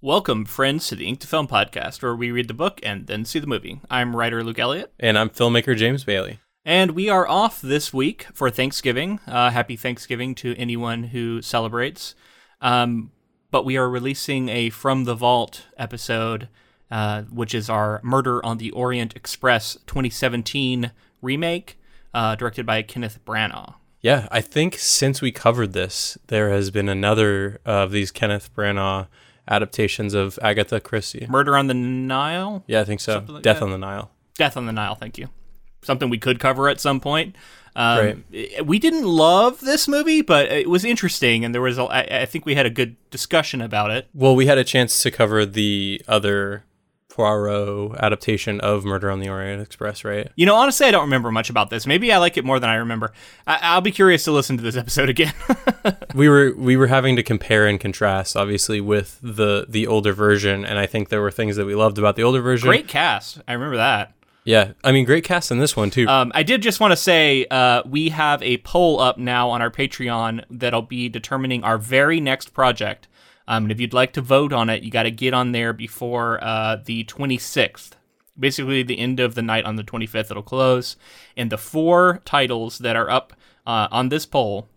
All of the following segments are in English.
Welcome, friends, to the Ink to Film podcast, where we read the book and then see the movie. I'm writer Luke Elliott, And I'm filmmaker James Bailey. and we are off this week for Thanksgiving. Uh, happy Thanksgiving to anyone who celebrates. Um, but we are releasing a From the Vault episode, uh, which is our Murder on the Orient Express 2017 remake, uh, directed by Kenneth Branagh. Yeah, I think since we covered this, there has been another of these Kenneth Branagh adaptations of Agatha Christie. Murder on the Nile? Yeah, I think so. Like Death that. on the Nile. Death on the Nile, thank you. Something we could cover at some point. Um, Right. We didn't love this movie, but it was interesting, and there was a, I, I think we had a good discussion about it. Well, we had a chance to cover the other Poirot adaptation of Murder on the Orient Express, right? You know, honestly, I don't remember much about this. Maybe I like it more than I remember. I, I'll be curious to listen to this episode again. We were we were having to compare and contrast, obviously, with the the older version, and I think there were things that we loved about the older version. Great cast. I remember that. Yeah, I mean, great cast in this one too. Um, I did just want to say uh, we have a poll up now on our Patreon that'll be determining our very next project. Um, and if you'd like to vote on it, you got to get on there before uh, the 26th. Basically, the end of the night on the 25th, it'll close. And the four titles that are up uh, on this poll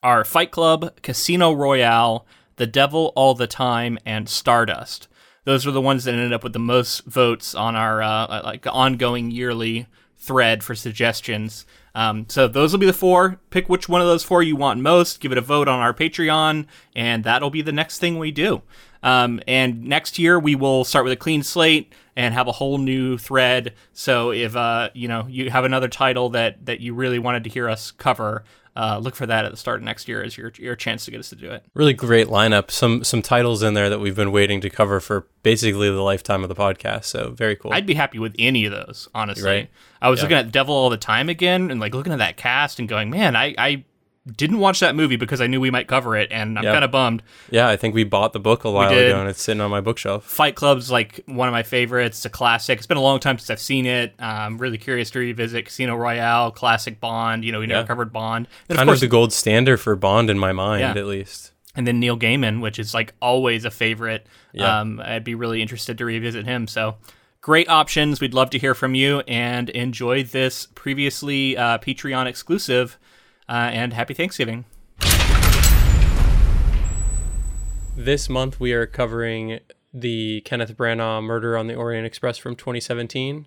are Fight Club, Casino Royale, The Devil All the Time, and Stardust. Those are the ones that ended up with the most votes on our uh, like ongoing yearly thread for suggestions. Um, so those will be the four. Pick which one of those four you want most. Give it a vote on our Patreon, and that'll be the next thing we do. Um, and next year we will start with a clean slate and have a whole new thread. So if uh, you know you have another title that that you really wanted to hear us cover, uh, look for that at the start of next year as your your chance to get us to do it. really great lineup. Some some titles in there that we've been waiting to cover for basically the lifetime of the podcast. So very cool. I'd be happy with any of those, honestly. Right. I was Yeah. looking at Devil all the time again and like looking at that cast and going, man, I, I didn't watch that movie because I knew we might cover it and I'm Yeah. kind of bummed. yeah, I think we bought the book a while ago and it's sitting on my bookshelf. Fight Club's like one of my favorites. It's a classic. It's been a long time since I've seen it. I'm really curious to revisit Casino Royale, classic Bond. You know, we never Yeah. covered Bond. And Kind of course, the gold standard for Bond in my mind, Yeah. at least. and then Neil Gaiman, which is like always a favorite. Yeah. Um, I'd be really interested to revisit him. So great options. We'd love to hear from you and enjoy this previously uh, Patreon exclusive. Uh, and happy Thanksgiving. This month we are covering the Kenneth Branagh Murder on the Orient Express from 2017.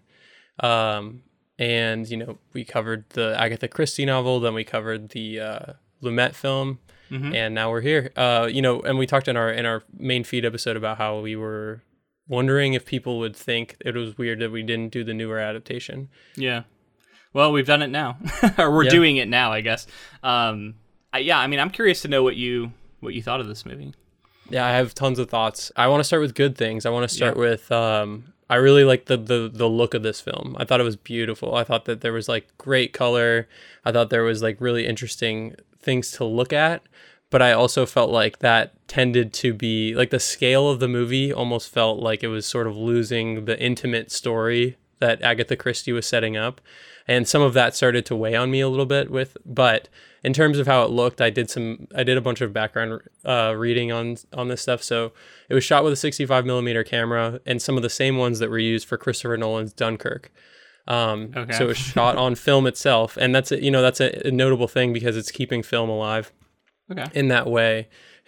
Um, and, you know, we covered the Agatha Christie novel, then we covered the uh, Lumet film, and now we're here. Uh, you know, and we talked in our in our main feed episode about how we were wondering if people would think it was weird that we didn't do the newer adaptation. Yeah. Well, we've done it now, or we're Yeah. doing it now, I guess. Um, I, yeah, I mean, I'm curious to know what you what you thought of this movie. Yeah, I have tons of thoughts. I want to start with good things. I want to start Yeah. with um I really like the, the the look of this film. I thought it was beautiful. I thought that there was like great color. I thought there was like really interesting things to look at, but I also felt like that tended to be like the scale of the movie almost felt like it was sort of losing the intimate story that Agatha Christie was setting up. And some of that started to weigh on me a little bit with but in terms of how it looked, I did some I did a bunch of background uh, reading on on this stuff. So it was shot with a 65 millimeter camera and some of the same ones that were used for Christopher Nolan's Dunkirk. Um, Okay. So it was shot on film itself, and that's a, you know that's a, a notable thing because it's keeping film alive Okay. in that way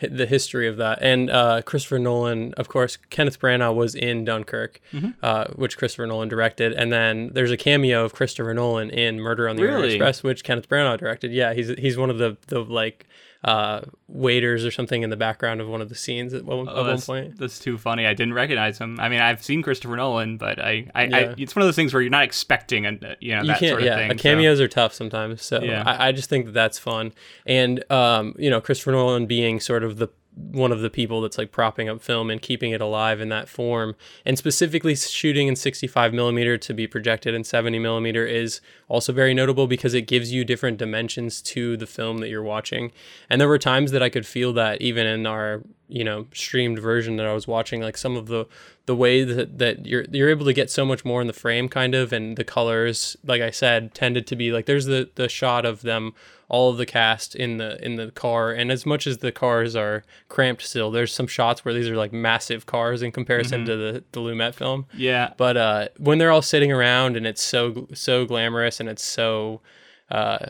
the history of that. And uh, christopher nolan of course kenneth branagh was in dunkirk Mm-hmm. uh, which christopher nolan directed. And then there's a cameo of christopher nolan in murder on the orient express which kenneth branagh directed. Yeah he's he's one of the the like uh, waiters or something in the background of one of the scenes at one, Oh, at one point that's too funny. I didn't recognize him. I mean, I've seen Christopher Nolan, but I, I, I it's one of those things where you're not expecting, a, you know, you that sort of yeah thing. uh, so- cameos are tough sometimes so Yeah. I, I just think that that's fun and um you know christopher nolan being sort of the one of the people that's like propping up film and keeping it alive in that form. And specifically shooting in 65 millimeter to be projected in 70 millimeter is also very notable because it gives you different dimensions to the film that you're watching. And there were times that i could feel that even in our you know streamed version that I was watching, like some of the the way that, that you're you're able to get so much more in the frame, kind of, and the colors, like I said, tended to be like there's the the shot of them all of the cast in the in the car and as much as the cars are cramped still there's some shots where these are like massive cars in comparison to the the Lumet film Yeah. but uh when they're all sitting around and it's so so glamorous and it's so uh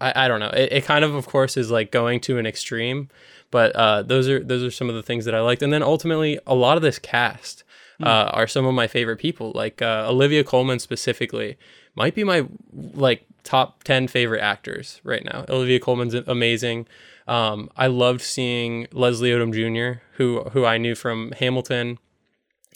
I, I don't know. It, it kind of of course is like going to an extreme but uh those are those are some of the things that I liked. And then ultimately a lot of this cast uh, are some of my favorite people. Like uh, Olivia Colman specifically might be my like top 10 favorite actors right now. Olivia Colman's amazing. Um, I loved seeing Leslie Odom Jr. who who I knew from Hamilton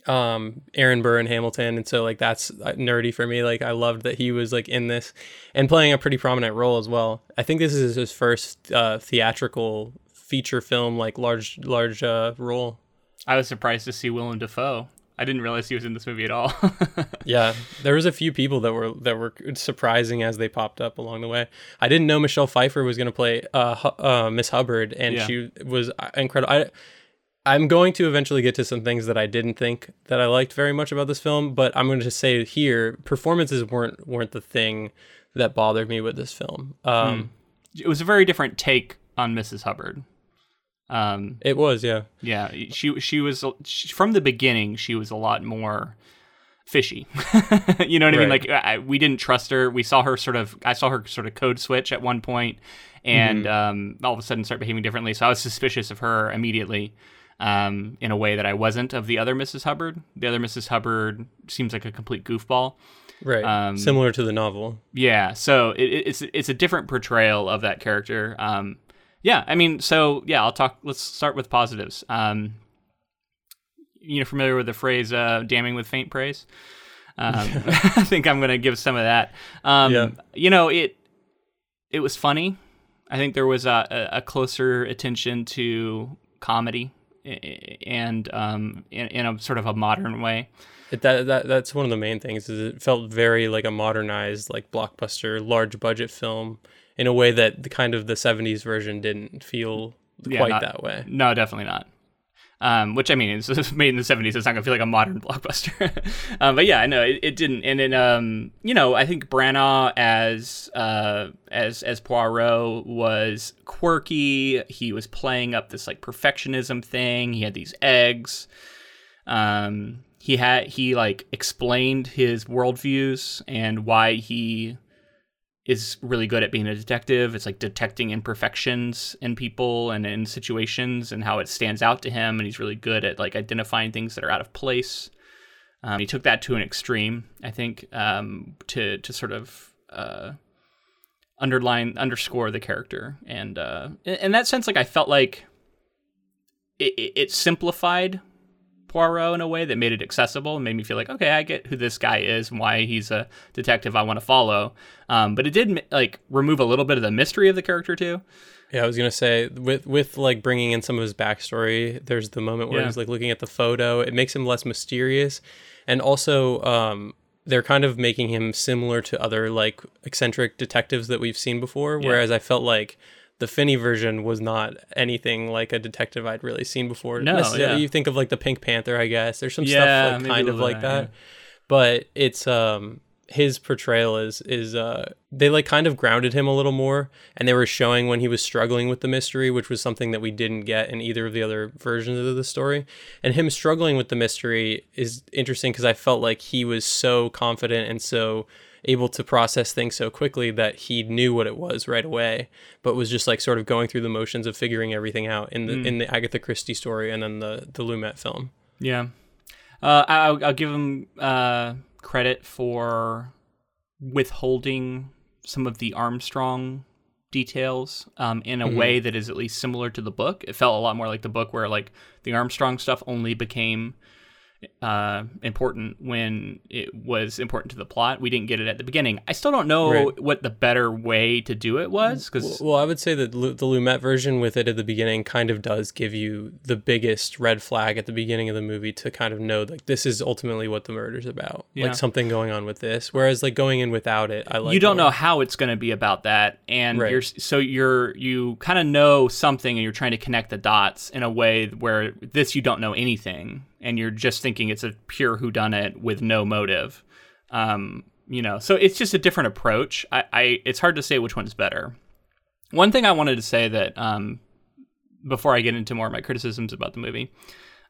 um Aaron Burr and Hamilton and so like that's uh, nerdy for me like I loved that he was like in this and playing a pretty prominent role as well I think this is his first uh theatrical feature film like large large uh role I was surprised to see Willem Dafoe. I didn't realize he was in this movie at all. yeah there was a few people that were that were surprising as they popped up along the way I didn't know Michelle Pfeiffer was going to play uh, uh Miss Hubbard and Yeah. she was incredible I I'm going to eventually get to some things that I didn't think that I liked very much about this film, but I'm going to say here performances weren't weren't the thing that bothered me with this film. Um, it was a very different take on Mrs. Hubbard. Um, It was, yeah, yeah, she she was she, from the beginning. She was a lot more fishy. you know what I mean? Like I, we didn't trust her. We saw her sort of. I saw her sort of code switch at one point, and um, all of a sudden start behaving differently. So I was suspicious of her immediately. Um, in a way that I wasn't of the other Mrs. Hubbard. The other Mrs. Hubbard seems like a complete goofball. right, Um, similar to the novel. Yeah, so it, it- it's it's a different portrayal of that character. Um, yeah, I mean, so yeah, I'll talk. Let's start with positives. Um, you know, familiar with the phrase uh, "damning with faint praise"? Um, I think I'm gonna give some of that. Um, Yeah. You know, it it was funny. I think there was a, a, closer attention to comedy and um, in, in a sort of a modern way. It, that, that that's one of the main things is it felt very like a modernized like blockbuster large budget film in a way that the kind of the 70s version didn't feel Yeah, quite not- that way. No, definitely not. Um, which I mean, it's made in the '70s. It's not gonna feel like a modern blockbuster. um, but yeah, I know it, it didn't. And then, um, you know, I think Branagh as uh, as as Poirot was quirky. He was playing up this like perfectionism thing. He had these eggs. Um, he had he like explained his worldviews and why he is really good at being a detective. It's like detecting imperfections in people and in situations and how it stands out to him. And he's really good at like identifying things that are out of place. Um, he took that to an extreme, I think, um, to to sort of uh, underline underscore the character. And uh, in, in that sense, like I felt like it, it, it simplified Poirot in a way that made it accessible and made me feel like, okay, I get who this guy is and why he's a detective I want to follow. Um, but it did like remove a little bit of the mystery of the character too. Yeah, I was gonna say with with like bringing in some of his backstory. There's the moment where Yeah. he's like looking at the photo. It makes him less mysterious, and also um, they're kind of making him similar to other like eccentric detectives that we've seen before. Whereas I felt like the Finney version was not anything like a detective I'd really seen before. No, yeah. You think of like the Pink Panther, I guess. There's some Yeah, stuff like kind of like bit, yeah. that, but it's um his portrayal is is uh they like kind of grounded him a little more and they were showing when he was struggling with the mystery which was something that we didn't get in either of the other versions of the story and him struggling with the mystery is interesting because i felt like he was so confident and so able to process things so quickly that he knew what it was right away but was just like sort of going through the motions of figuring everything out in the in the agatha christie story and then the the lumet film Yeah. Uh, I- I'll, I'll give him uh, credit for withholding some of the Armstrong details um, in a way that is at least similar to the book. It felt a lot more like the book, where like the Armstrong stuff only became uh, important when it was important to the plot. We didn't get it at the beginning. I still don't know Right. what the better way to do it was because Well, I would say that the Lumet version with it at the beginning kind of does give you the biggest red flag at the beginning of the movie to kind of know like this is ultimately what the murder's about. Yeah. Like something going on with this. Whereas like going in without it, I like you don't more. know how it's going to be about that and Right. you're so you're you kind of know something and you're trying to connect the dots in a way where this you don't know anything and you're just thinking it's a pure whodunit with no motive um you know so it's just a different approach i, I it's hard to say which one's better one thing i wanted to say that um before i get into more of my criticisms about the movie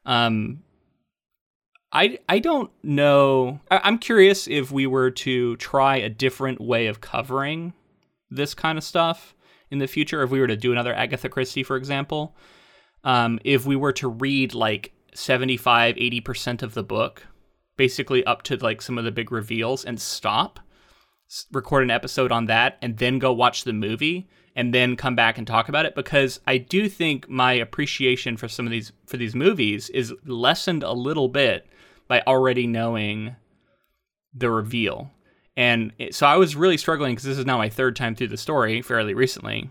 um I, I don't know. I, I'm curious if we were to try a different way of covering this kind of stuff in the future. If we were to do another Agatha Christie, for example, um, if we were to read like 75, 80% of the book, basically up to like some of the big reveals and stop, record an episode on that, and then go watch the movie and then come back and talk about it because I do think my appreciation for some of these for these movies is lessened a little bit by already knowing the reveal. And it, so I was really struggling because this is now my third time through the story fairly recently.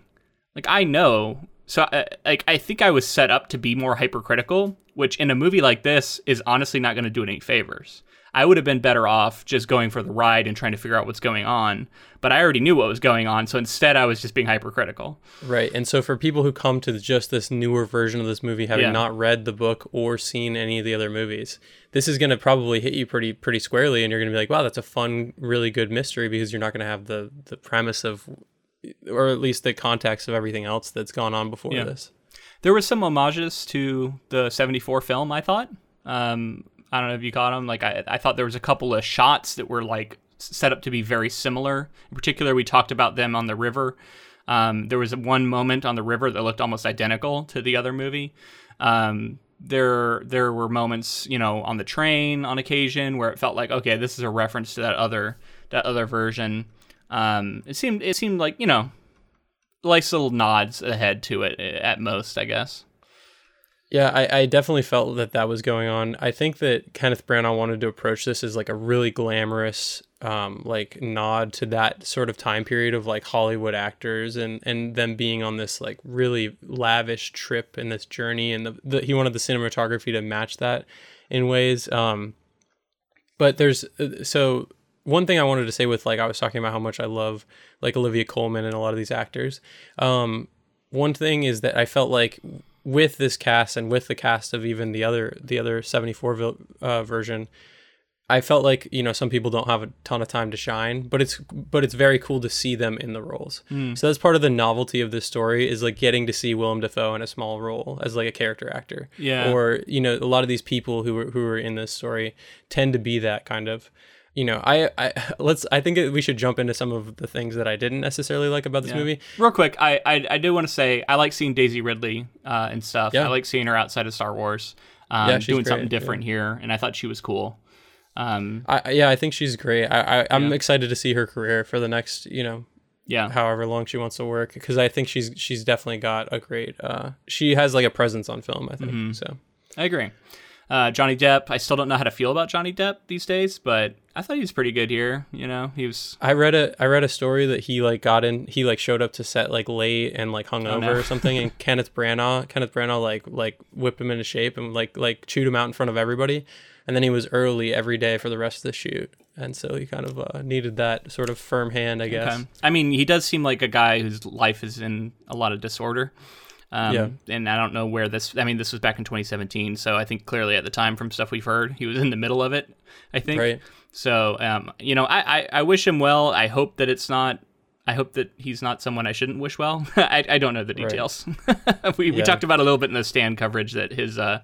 Like I know, so uh, like I think I was set up to be more hypercritical, which in a movie like this is honestly not going to do it any favors. I would have been better off just going for the ride and trying to figure out what's going on, but I already knew what was going on, so instead I was just being hypercritical. Right. And so for people who come to just this newer version of this movie having Yeah. not read the book or seen any of the other movies, this is going to probably hit you pretty pretty squarely and you're going to be like, "Wow, that's a fun, really good mystery" because you're not going to have the the premise of or at least the context of everything else that's gone on before Yeah. this. There was some homages to the 74 film, I thought. Um, I don't know if you caught them. Like, I, I thought there was a couple of shots that were, like, set up to be very similar. In particular, we talked about them on the river. Um, there was one moment on the river that looked almost identical to the other movie. Um, there, there were moments, you know, on the train on occasion where it felt like, okay, this is a reference to that other, that other version. Um, it seemed, it seemed like, you know, nice little nods ahead to it eh, at most, I guess. Yeah, I, I definitely felt that that was going on. I think that Kenneth Branagh wanted to approach this as like a really glamorous, um, like nod to that sort of time period of like Hollywood actors and and them being on this like really lavish trip and this journey, and the, the he wanted the cinematography to match that in ways. Um, but there's uh, so one thing I wanted to say with like I was talking about how much I love like Olivia Colman and a lot of these actors. Um, one thing is that I felt like with this cast and with the cast of even the other the other 74 uh, version I felt like you know some people don't have a ton of time to shine but it's but it's very cool to see them in the roles so that's part of the novelty of this story is like getting to see Willem Dafoe in a small role as like a character actor Yeah. or you know a lot of these people who are who are in this story tend to be that kind of you know I, I let's I think we should jump into some of the things that I didn't necessarily like about this Yeah. movie Real quick, I I, I do want to say I like seeing Daisy Ridley uh, and stuff. Yeah. I like seeing her outside of Star Wars, um, Yeah, doing something great, different here, and I thought she was cool. Um, I yeah I think she's great I, I I'm Yeah. excited to see her career for the next you know yeah, however long she wants to work because I think she's she's definitely got a great uh she has like a presence on film I think Mm-hmm. so I agree. Uh, Johnny Depp. I still don't know how to feel about Johnny Depp these days, but I thought he was pretty good here. You know, he was. I read a I read a story that he like got in he like showed up to set like late and like hung over Oh, no. or something and Kenneth Branagh Kenneth Branagh like like whipped him into shape and like like chewed him out in front of everybody and then he was early every day for the rest of the shoot and so he kind of uh, needed that sort of firm hand I guess Okay. I mean, he does seem like a guy whose life is in a lot of disorder. Um, Yeah. And I don't know where this. I mean, this was back in 2017, so I think clearly at the time, from stuff we've heard, he was in the middle of it. I think. right So, um, you know, I, I, I wish him well. I hope that it's not. I hope that he's not someone I shouldn't wish well. I, I don't know the details. we, we Yeah. talked about a little bit in the stand coverage that his uh,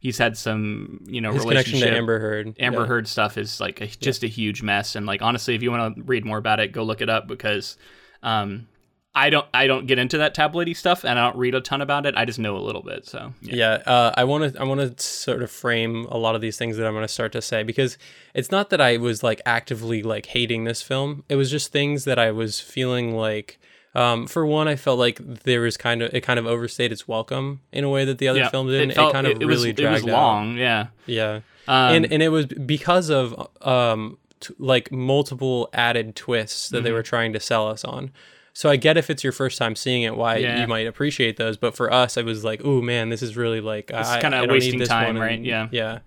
he's had some you know his connection relationship. to Amber Heard Amber yeah. Heard stuff is like a, just a huge mess. And like honestly, if you want to read more about it, go look it up because um, I don't I don't get into that tabloidy stuff and I don't read a ton about it. I just know a little bit. So yeah. Yeah, uh, I want to I want to sort of frame a lot of these things that I'm going to start to say because it's not that I was like actively like hating this film. It was just things that I was feeling like. Um, for one, I felt like there was kind of it kind of overstayed its welcome in a way that the other Yeah, film didn't. It, felt- kind of it was- really it dragged was out. long. Yeah. Yeah. Um, and and it was because of um t- like multiple added twists that they Mm-hmm. were trying to sell us on. So I get if it's your first time seeing it, why Yeah. you might appreciate those. But for us, I was like, oh man, this is really like is I, kinda I don't need wasting time, one," right? Yeah. yeah.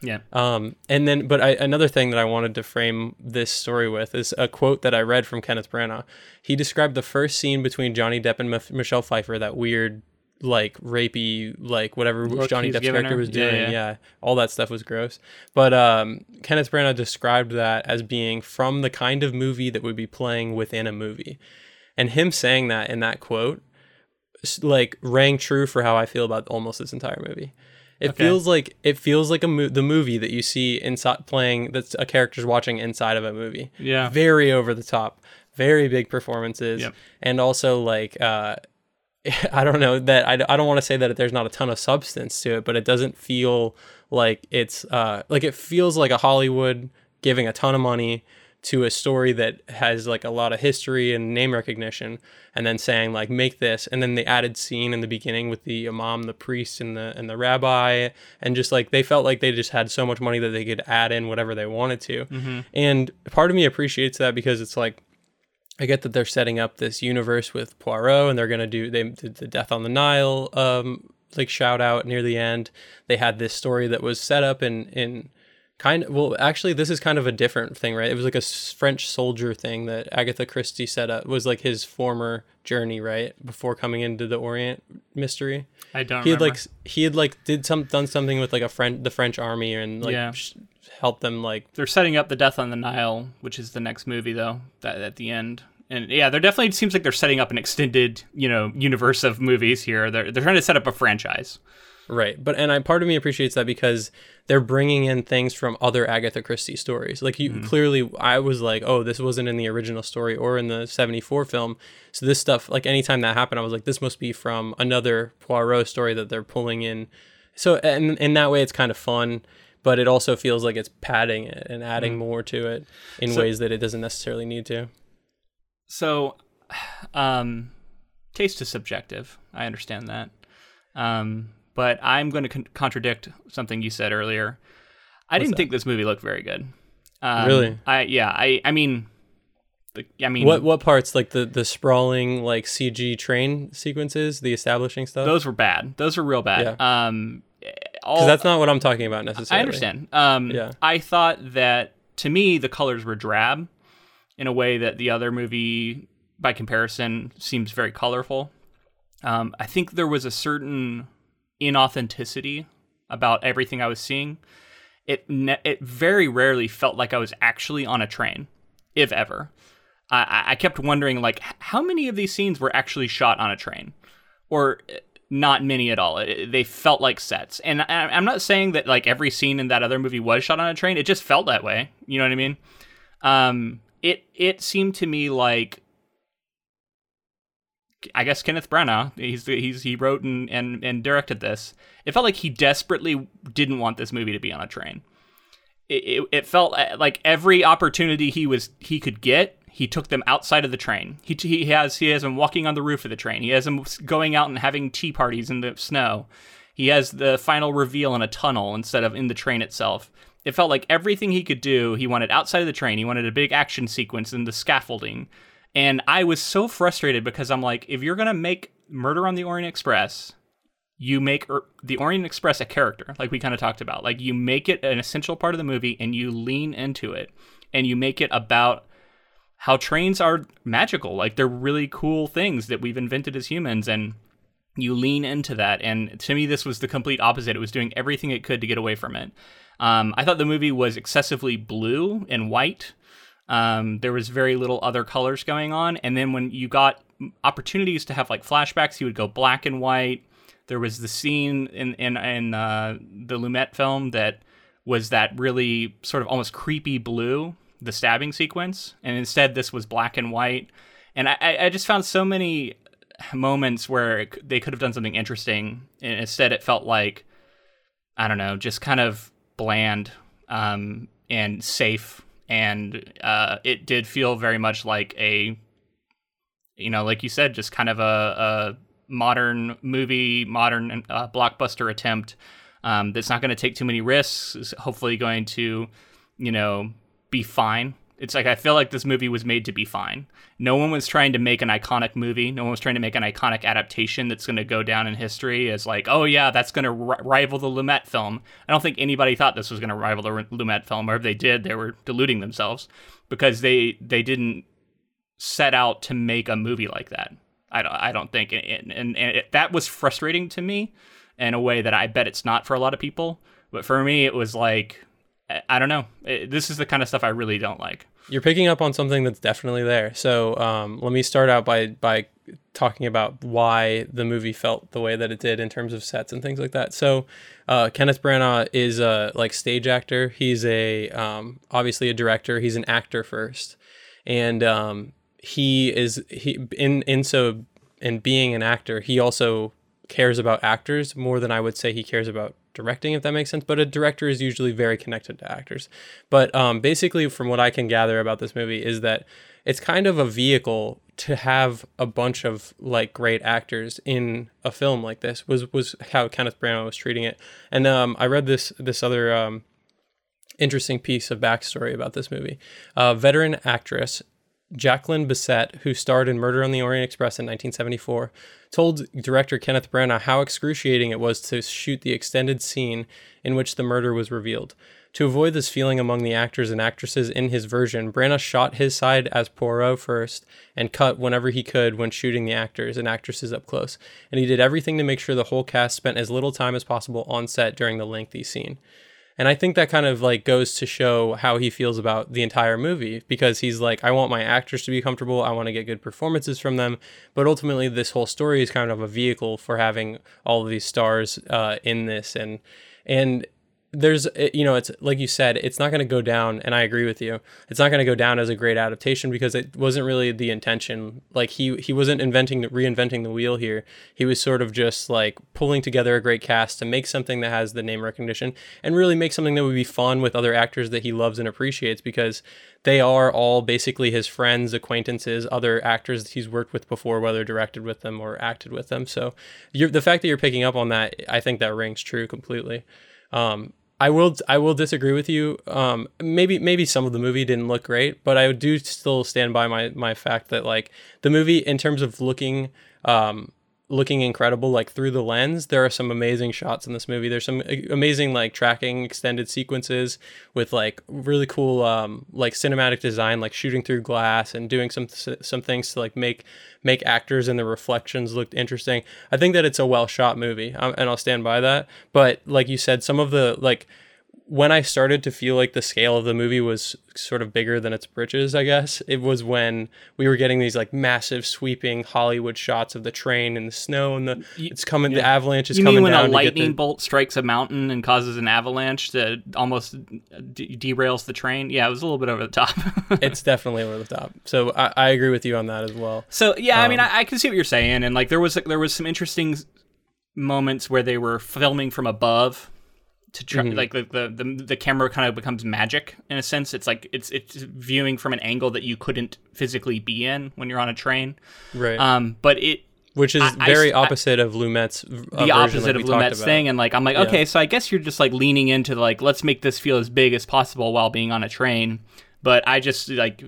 yeah. Um, and then, but I, another thing that I wanted to frame this story with is a quote that I read from Kenneth Branagh. He described the first scene between Johnny Depp and Mif- Michelle Pfeiffer, that weird, like rapey, like whatever Look Johnny Depp's character her? was Yeah, doing. yeah. Yeah, all that stuff was gross. But um, Kenneth Branagh described that as being from the kind of movie that would be playing within a movie, and him saying that in that quote, like rang true for how I feel about almost this entire movie. It Okay. feels like it feels like a mo- the movie that you see inside playing that's a character's watching inside of a movie. Yeah. Very over the top, very big performances, Yep. and also like uh, I don't know that I, I don't want to say that there's not a ton of substance to it, but it doesn't feel like it's uh, like it feels like a Hollywood giving a ton of money to a story that has like a lot of history and name recognition and then saying like make this and then the added scene in the beginning with the imam the priest and the and the rabbi and just like they felt like they just had so much money that they could add in whatever they wanted to and part of me appreciates that because it's like I get that they're setting up this universe with Poirot, and they're gonna do they did the Death on the Nile um like shout out near the end. They had this story that was set up in in kind of well actually this is kind of a different thing right it was like a french soldier thing that agatha christie set up was like his former journey right before coming into the orient mystery I don't he had remember. like he had like did some done something with like a friend the french army and like Yeah. sh- helped them like They're setting up the Death on the Nile, which is the next movie, though. That at the end, and yeah, they're definitely it seems like they're setting up an extended, you know, universe of movies here. They're they're trying to set up a franchise. Right. But and I part of me appreciates that because they're bringing in things from other Agatha Christie stories. Like you clearly I was like, "Oh, this wasn't in the original story or in the 74 film." So this stuff like anytime that happened, I was like, "This must be from another Poirot story that they're pulling in." So and in that way it's kind of fun, but it also feels like it's padding it and adding more to it in So- ways that it doesn't necessarily need to. So, um, taste is subjective. I understand that. Um, but I'm going to con- contradict something you said earlier. I didn't that? think this movie looked very good. Um, Really? I yeah. I I mean, the, I mean, What what parts like the the sprawling like CG train sequences, the establishing stuff? those were bad. Those were real bad. Yeah. Um, all Because that's not what I'm talking about necessarily. I understand. Um, Yeah. I thought that to me the colors were drab, in a way that the other movie, by comparison, seems very colorful. Um, I think there was a certain inauthenticity about everything I was seeing. It ne- it very rarely felt like I was actually on a train, if ever. I, I- kept wondering like how many of these scenes were actually shot on a train, or uh, not many at all. It- they felt like sets, and I, I'm not saying that like every scene in that other movie was shot on a train. It just felt that way. You know what I mean? Um, it it seemed to me like I guess Kenneth Branagh, he's he's he wrote and, and and directed this. It felt like he desperately didn't want this movie to be on a train. It, it, it felt uh, like every opportunity he was he could get, he took them outside of the train. He he has he has them walking on the roof of the train. He has them going out and having tea parties in the snow. He has the final reveal in a tunnel instead of in the train itself. It felt like everything he could do, he wanted outside of the train. He wanted a big action sequence in the scaffolding. And I was so frustrated because I'm like, if you're going to make Murder on the Orient Express, you make er, the Orient Express a character, like we kind of talked about. Like you make it an essential part of the movie and you lean into it and you make it about how trains are magical. Like they're really cool things that we've invented as humans and you lean into that. And to me, this was the complete opposite. It was doing everything it could to get away from it. Um, I thought the movie was excessively blue and white. Um, there was very little other colors going on. And then when you got opportunities to have like flashbacks, he would go black and white. There was the scene in in, in uh, the Lumet film that was that really sort of almost creepy blue, the stabbing sequence, and instead this was black and white. And I, I just found so many moments where it they could have done something interesting, and instead it felt like I don't know, just kind of bland um, and safe, and uh, it did feel very much like a, you know, like you said, just kind of a, a modern movie, modern uh, blockbuster attempt um, that's not going to take too many risks. Is hopefully going to, you know, be fine. It's like I feel like this movie was made to be fine. No one was trying to make an iconic movie. No one was trying to make an iconic adaptation that's going to go down in history as like, oh yeah, that's going to r- rival the Lumet film. I don't think anybody thought this was going to rival the Lumet film, or if they did, they were deluding themselves because they they didn't set out to make a movie like that. I don't I don't think, and, and, and it, that was frustrating to me in a way that I bet it's not for a lot of people. But for me, it was like I don't know. This is the kind of stuff I really don't like. You're picking up on something that's definitely there. So um, let me start out by by talking about why the movie felt the way that it did in terms of sets and things like that. So uh, Kenneth Branagh is a like stage actor. He's a um, obviously a director. He's an actor first, and um, he is he in in so in being an actor, he also cares about actors more than I would say he cares about directing, if that makes sense. But a director is usually very connected to actors. But um, basically, from what I can gather about this movie, is that it's kind of a vehicle to have a bunch of like great actors in a film like this. Was was how Kenneth Branagh was treating it. And um, I read this this other. Um, interesting piece of backstory about this movie. Uh, veteran actress Jacqueline Bisset, who starred in Murder on the Orient Express in 1974, told director Kenneth Branagh how excruciating it was to shoot the extended scene in which the murder was revealed. To avoid this feeling among the actors and actresses in his version, Branagh shot his side as Poirot first and cut whenever he could when shooting the actors and actresses up close. And he did everything to make sure the whole cast spent as little time as possible on set during the lengthy scene. And I think that kind of like goes to show how he feels about the entire movie because he's like, I want my actors to be comfortable. I want to get good performances from them. But ultimately, this whole story is kind of a vehicle for having all of these stars uh, in this. And, and there's you know it's like you said it's not going to go down and i agree with you. It's not going to go down as a great adaptation because it wasn't really the intention. Like he he wasn't inventing reinventing the wheel here. He was sort of just like pulling together a great cast to make something that has the name recognition and really make something that would be fun with other actors that he loves and appreciates because they are all basically his friends acquaintances other actors that he's worked with before whether directed with them or acted with them. So the fact that you're picking up on that i think that rings true completely. Um, I will I will disagree with you. Um, maybe maybe some of the movie didn't look great, but I do still stand by my my fact that like the movie in terms of looking um, looking incredible like through the lens there are some amazing shots in this movie. There's some amazing like tracking extended sequences with like really cool um like cinematic design like shooting through glass and doing some some things to like make make actors and the reflections look interesting. I think that it's a well shot movie and i'll stand by that. But like you said some of the like when I started to feel like the scale of the movie was sort of bigger than its britches, I guess, it was when we were getting these like massive sweeping Hollywood shots of the train and the snow and the it's coming yeah. the avalanche is you coming mean when down. a lightning the, bolt strikes a mountain and causes an avalanche that almost de- derails the train? Yeah, it was a little bit over the top. it's definitely over the top. So I, I, agree with you on that as well. So yeah, um, I mean, um, I, I can see what you're saying, and like there was like, there was some interesting moments where they were filming from above to try mm-hmm. like the, the the camera kind of becomes magic in a sense. It's like it's it's viewing from an angle that you couldn't physically be in when you're on a train. Right. Um but it which is I, very I, opposite I, of Lumet's uh, the opposite like of Lumet's thing and like I'm like yeah. okay so I guess you're just like leaning into like let's make this feel as big as possible while being on a train. But I just like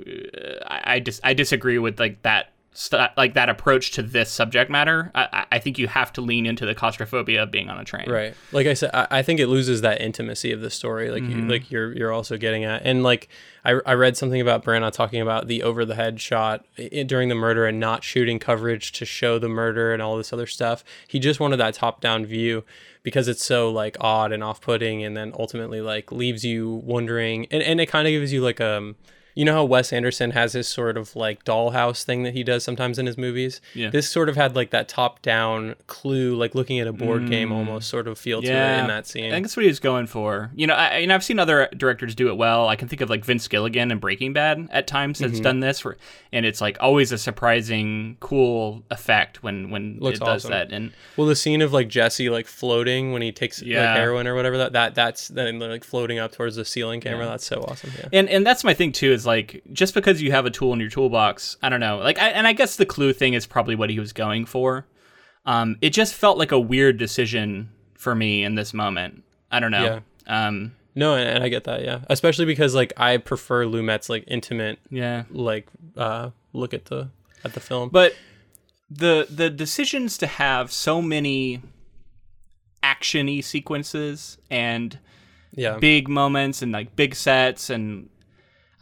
I, I just I disagree with like that st- like that approach to this subject matter, I, I think you have to lean into the claustrophobia of being on a train. Right. Like I said, I, I think it loses that intimacy of the story. Like mm-hmm. you, like you're you're also getting at, and like I, I read something about Branagh talking about the over the head shot during the murder and not shooting coverage to show the murder and all this other stuff. He just wanted that top down view because it's so like odd and off putting, and then ultimately like leaves you wondering, and and it kind of gives you like um you know how Wes Anderson has his sort of like dollhouse thing that he does sometimes in his movies? Yeah. This sort of had like that top down clue, like looking at a board mm. game almost sort of feel yeah. to it in that scene. I think that's what he was going for. You know, I, and I've seen other directors do it well. I can think of like Vince Gilligan and Breaking Bad at times that's mm-hmm. done this for, and it's like always a surprising, cool effect when when Looks it does awesome. that. And well, the scene of like Jesse like floating when he takes yeah. like heroin or whatever that that that's then like floating up towards the ceiling camera. Yeah. That's so awesome. Yeah. And and that's my thing too. Is like just because you have a tool in your toolbox, I don't know. Like, I, and I guess the clue thing is probably what he was going for. Um, it just felt like a weird decision for me in this moment. I don't know. Yeah. Um, No, and, and I get that, yeah. Especially because like I prefer Lumet's like intimate yeah. like uh look at the at the film. But the the decisions to have so many actiony sequences and yeah. big moments and like big sets and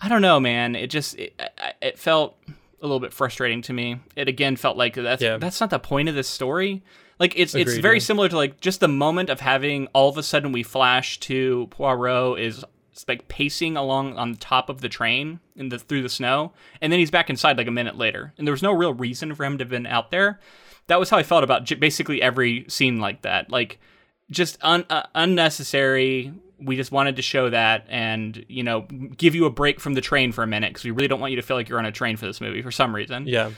I don't know, man. It just it, it felt a little bit frustrating to me. It again felt like that's Yeah. that's not the point of this story. Like it's it's very yeah. similar to like just the moment of having all of a sudden we flash to Poirot is like pacing along on top of the train in the through the snow, and then he's back inside like a minute later, and there was no real reason for him to have been out there. That was how I felt about j- basically every scene like that. Like just un- uh, unnecessary. We just wanted to show that and, you know, give you a break from the train for a minute because we really don't want you to feel like you're on a train for this movie for some reason. Yeah.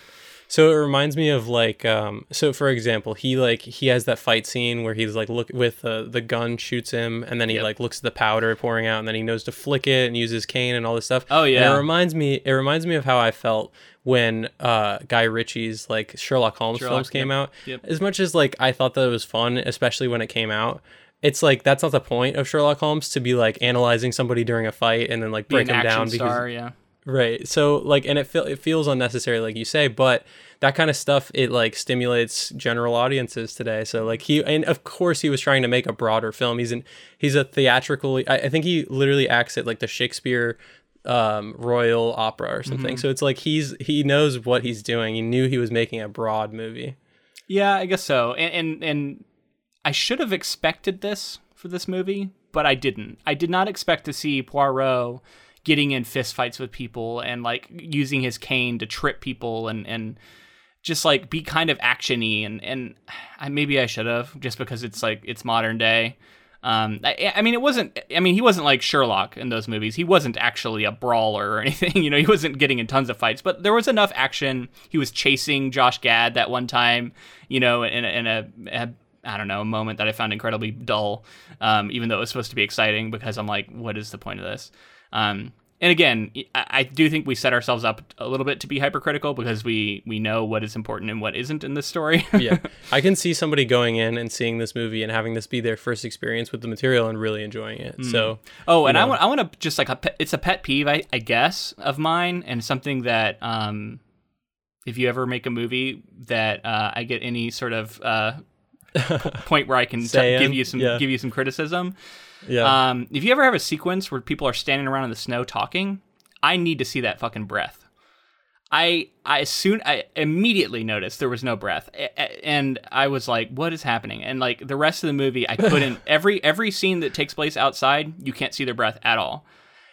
So it reminds me of like um so for example, he like he has that fight scene where he's like look with uh, the gun shoots him and then he Yep. like looks at the powder pouring out and then he knows to flick it and use his cane and all this stuff. Oh, And yeah. it reminds me it reminds me of how I felt when uh Guy Ritchie's like Sherlock Holmes Sherlock, films came yep, out. yep. As much as like I thought that it was fun, especially when it came out. It's like that's not the point of Sherlock Holmes to be like analyzing somebody during a fight and then like break action down because yeah. Right. So like and it feel it feels unnecessary like you say, but that kind of stuff it like stimulates general audiences today. So like he and of course he was trying to make a broader film. He's an he's a theatrical I, I think he literally acts at like the Shakespeare um Royal Opera or something. So it's like he's he knows what he's doing. He knew he was making a broad movie. Yeah, I guess so. And, and and I should have expected this for this movie, but I didn't. I did not expect to see Poirot getting in fistfights with people and like using his cane to trip people and and just like be kind of actiony and and I, maybe I should have just because it's like it's modern day. Um, I, I mean, it wasn't. I mean, he wasn't like Sherlock in those movies. He wasn't actually a brawler or anything. You know, he wasn't getting in tons of fights. But there was enough action. He was chasing Josh Gad that one time. You know, in a, in a, a I don't know a moment that I found incredibly dull. Um, even though it was supposed to be exciting because I'm like, what is the point of this? Um, and again, I, I do think we set ourselves up a little bit to be hypercritical because we we know what is important and what isn't in this story. Yeah. I can see somebody going in and seeing this movie and having this be their first experience with the material and really enjoying it. So Oh, and I want I want to just like a pet, it's a pet peeve I, I guess of mine and something that um if you ever make a movie that uh, I get any sort of uh, point where I can t- give you some yeah. give you some criticism. yeah. Um, if you ever have a sequence where people are standing around in the snow talking, I need to see that fucking breath. I I soon I immediately noticed there was no breath, and I was like, "What is happening?" And like the rest of the movie, I couldn't. every every scene that takes place outside, you can't see their breath at all,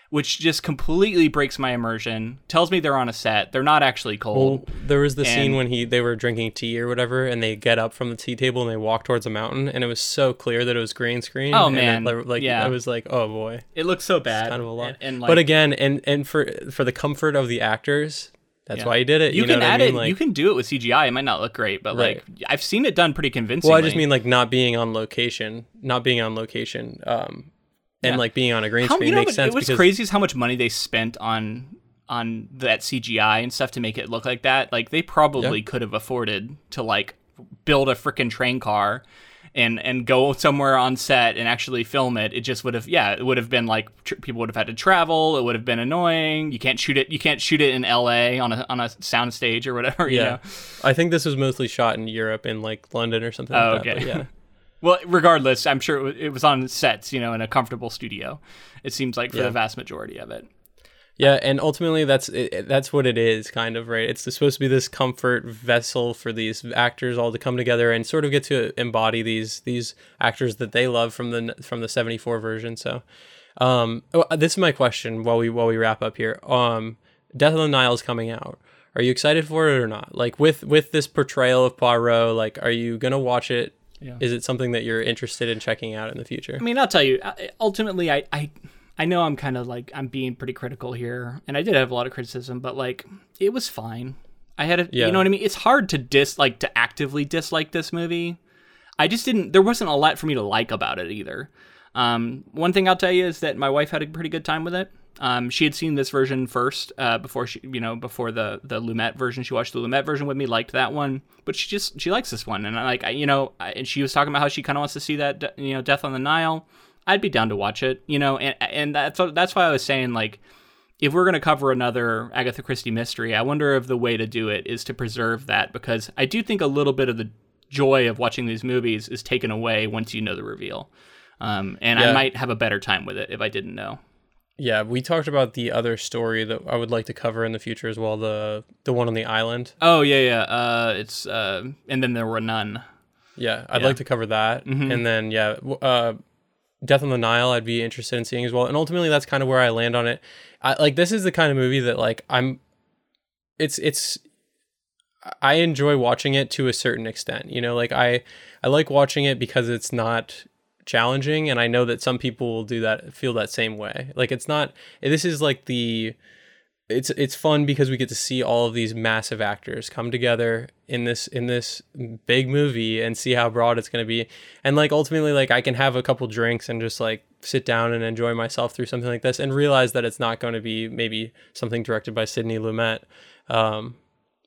which just completely breaks my immersion. Tells me they're on a set. They're not actually cold. Well, there was the scene when he they were drinking tea or whatever, and they get up from the tea table and they walk towards a mountain, and it was so clear that it was green screen. Oh, and it, man. like- Yeah. I was like, oh boy, it looks so bad. kind of a lot. And, and, like, but again, and and for for the comfort of the actors, that's Yeah. why he did it. you, You, know can what add I mean? it. Like, you can do it with CGI. It might not look great, but Right. like I've seen it done pretty convincingly. well, I just mean like not being on location, not being on location, um, and Yeah. like being on a green How, screen you know, makes sense What's because crazy is how much money they spent on on that CGI and stuff to make it look like that. Like they probably could have afforded to like build a freaking train car and and go somewhere on set and actually film it. It just would have yeah, it would have been like tr- people would have had to travel. It would have been annoying. You can't shoot it. You can't shoot it in L.A. on a on a sound stage or whatever. You yeah, know? I think this was mostly shot in Europe, in like London or something. Oh, like that, okay. but yeah. Well, regardless, I'm sure it was, on sets, you know, in a comfortable studio. It seems like for Yeah. the vast majority of it. Yeah, and ultimately that's it, that's what it is, kind of right. It's supposed to be this comfort vessel for these actors all to come together and sort of get to embody these these actors that they love from the from the '74 version. So, um, oh, this is my question while we while we wrap up here. Um, Death of the Nile is coming out. Are you excited for it or not? Like with with this portrayal of Poirot, like are you gonna watch it? Is it something that you're interested in checking out in the future? I mean, I'll tell you. Ultimately, I, I, I know I'm kind of like I'm being pretty critical here, and I did have a lot of criticism, but like it was fine. I had a, Yeah. you know what I mean. It's hard to dis like to actively dislike this movie. I just didn't. There wasn't a lot for me to like about it either. Um, one thing I'll tell you is that my wife had a pretty good time with it. Um, she had seen this version first uh, before she, you know, before the the Lumet version. She watched the Lumet version with me, liked that one, but she just she likes this one, and I like, I, you know, I, and she was talking about how she kind of wants to see that, you know, Death on the Nile. I'd be down to watch it, you know, and and that's that's why I was saying like, if we're gonna cover another Agatha Christie mystery, I wonder if the way to do it is to preserve that because I do think a little bit of the joy of watching these movies is taken away once you know the reveal. Um, and Yeah. I might have a better time with it if I didn't know. Yeah, we talked about the other story that I would like to cover in the future as well. The the one on the island. Oh yeah, yeah. Uh, it's uh, and then there were none. Yeah, I'd Yeah. like to cover that. Mhm. And then yeah, uh, Death on the Nile. I'd be interested in seeing as well. And ultimately, that's kind of where I land on it. I, like this is the kind of movie that like I'm. It's it's. I enjoy watching it to a certain extent. You know, like I I like watching it because it's not challenging and I know that some people will do that feel that same way. Like it's not this is like the it's it's fun because we get to see all of these massive actors come together in this in this big movie and see how broad it's going to be and like ultimately like I can have a couple drinks and just like sit down and enjoy myself through something like this and realize that it's not going to be maybe something directed by Sidney Lumet um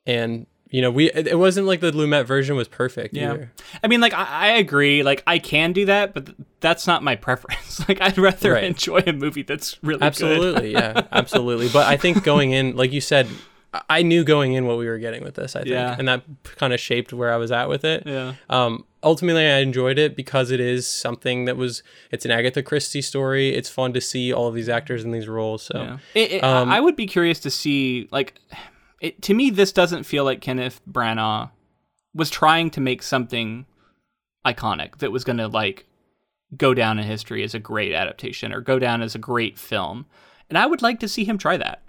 and you know we it, it wasn't like the Lumet version was perfect Yeah. either. I mean, like I, I agree. Like I can do that, but th- that's not my preference. like I'd rather Right. enjoy a movie that's really good. absolutely yeah absolutely but i think going in like you said I- i knew going in what we were getting with this i think Yeah. and that kind of shaped where i was at with it Yeah. um ultimately i enjoyed it because it is something that was it's an agatha christie story it's fun to see all of these actors in these roles so Yeah. It, it, Um, I would be curious to see, like, it, to me, this doesn't feel like Kenneth Branagh was trying to make something iconic that was going to, like, go down in history as a great adaptation or go down as a great film. And I would like to see him try that.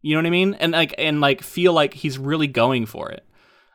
You know what I mean? And like, and like, feel like he's really going for it.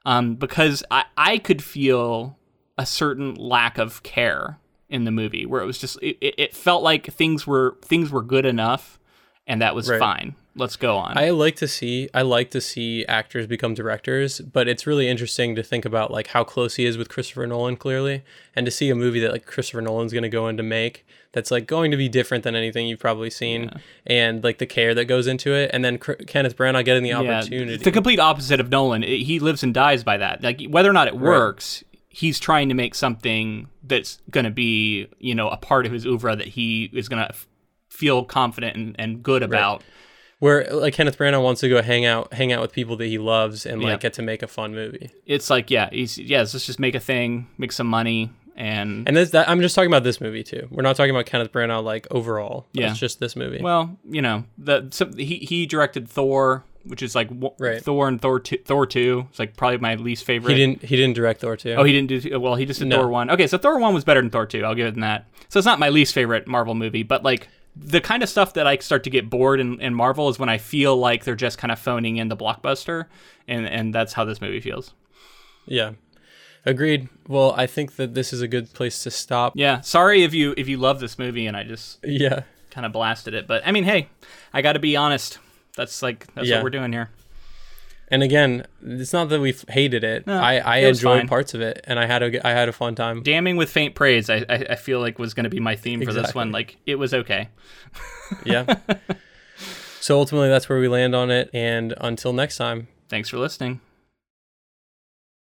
Um, because I, I could feel a certain lack of care in the movie where it was just it, it felt like things were things were good enough and that was Right. fine let's go on. I like to see I like to see actors become directors, but it's really interesting to think about like how close he is with Christopher Nolan clearly, and to see a movie that like Christopher Nolan's going to go in to make that's like going to be different than anything you've probably seen, and like the care that goes into it, and then Cr- Kenneth Branagh getting the yeah, opportunity. the complete opposite of nolan. It- he lives and dies by that. Like whether or not it works he's trying to make something that's going to be you know a part of his oeuvre that he is going to f- feel confident and, and good about Where like Kenneth Branagh wants to go hang out hang out with people that he loves and like Yeah. get to make a fun movie. it's like yeah he's yeah let's just make a thing make some money and And this that I'm just talking about this movie too. We're not talking about Kenneth Branagh like overall. Yeah. It's just this movie. Well, you know, the so he he directed Thor, which is like Right. Thor and Thor two, Thor two. It's like probably my least favorite. he didn't he didn't direct Thor 2. Oh, he didn't do. Well, he just did No. Thor one. Okay, so Thor one was better than Thor two. I'll give it that. So it's not my least favorite Marvel movie, but like the kind of stuff that I start to get bored in, in Marvel is when I feel like they're just kind of phoning in the blockbuster, and and that's how this movie feels. Yeah. Agreed. Well, I think that this is a good place to stop. Yeah, sorry if you if you love this movie and I just Yeah. kind of blasted it, but I mean, hey, I got to be honest. That's like that's Yeah. what we're doing here. And again, it's not that we've hated it. No, I, I it enjoyed fine. parts of it and I had a I had a fun time. damning with faint praise I, I, I feel like was going to be my theme for this one like it was okay Yeah. so ultimately that's where we land on it and until next time. thanks for listening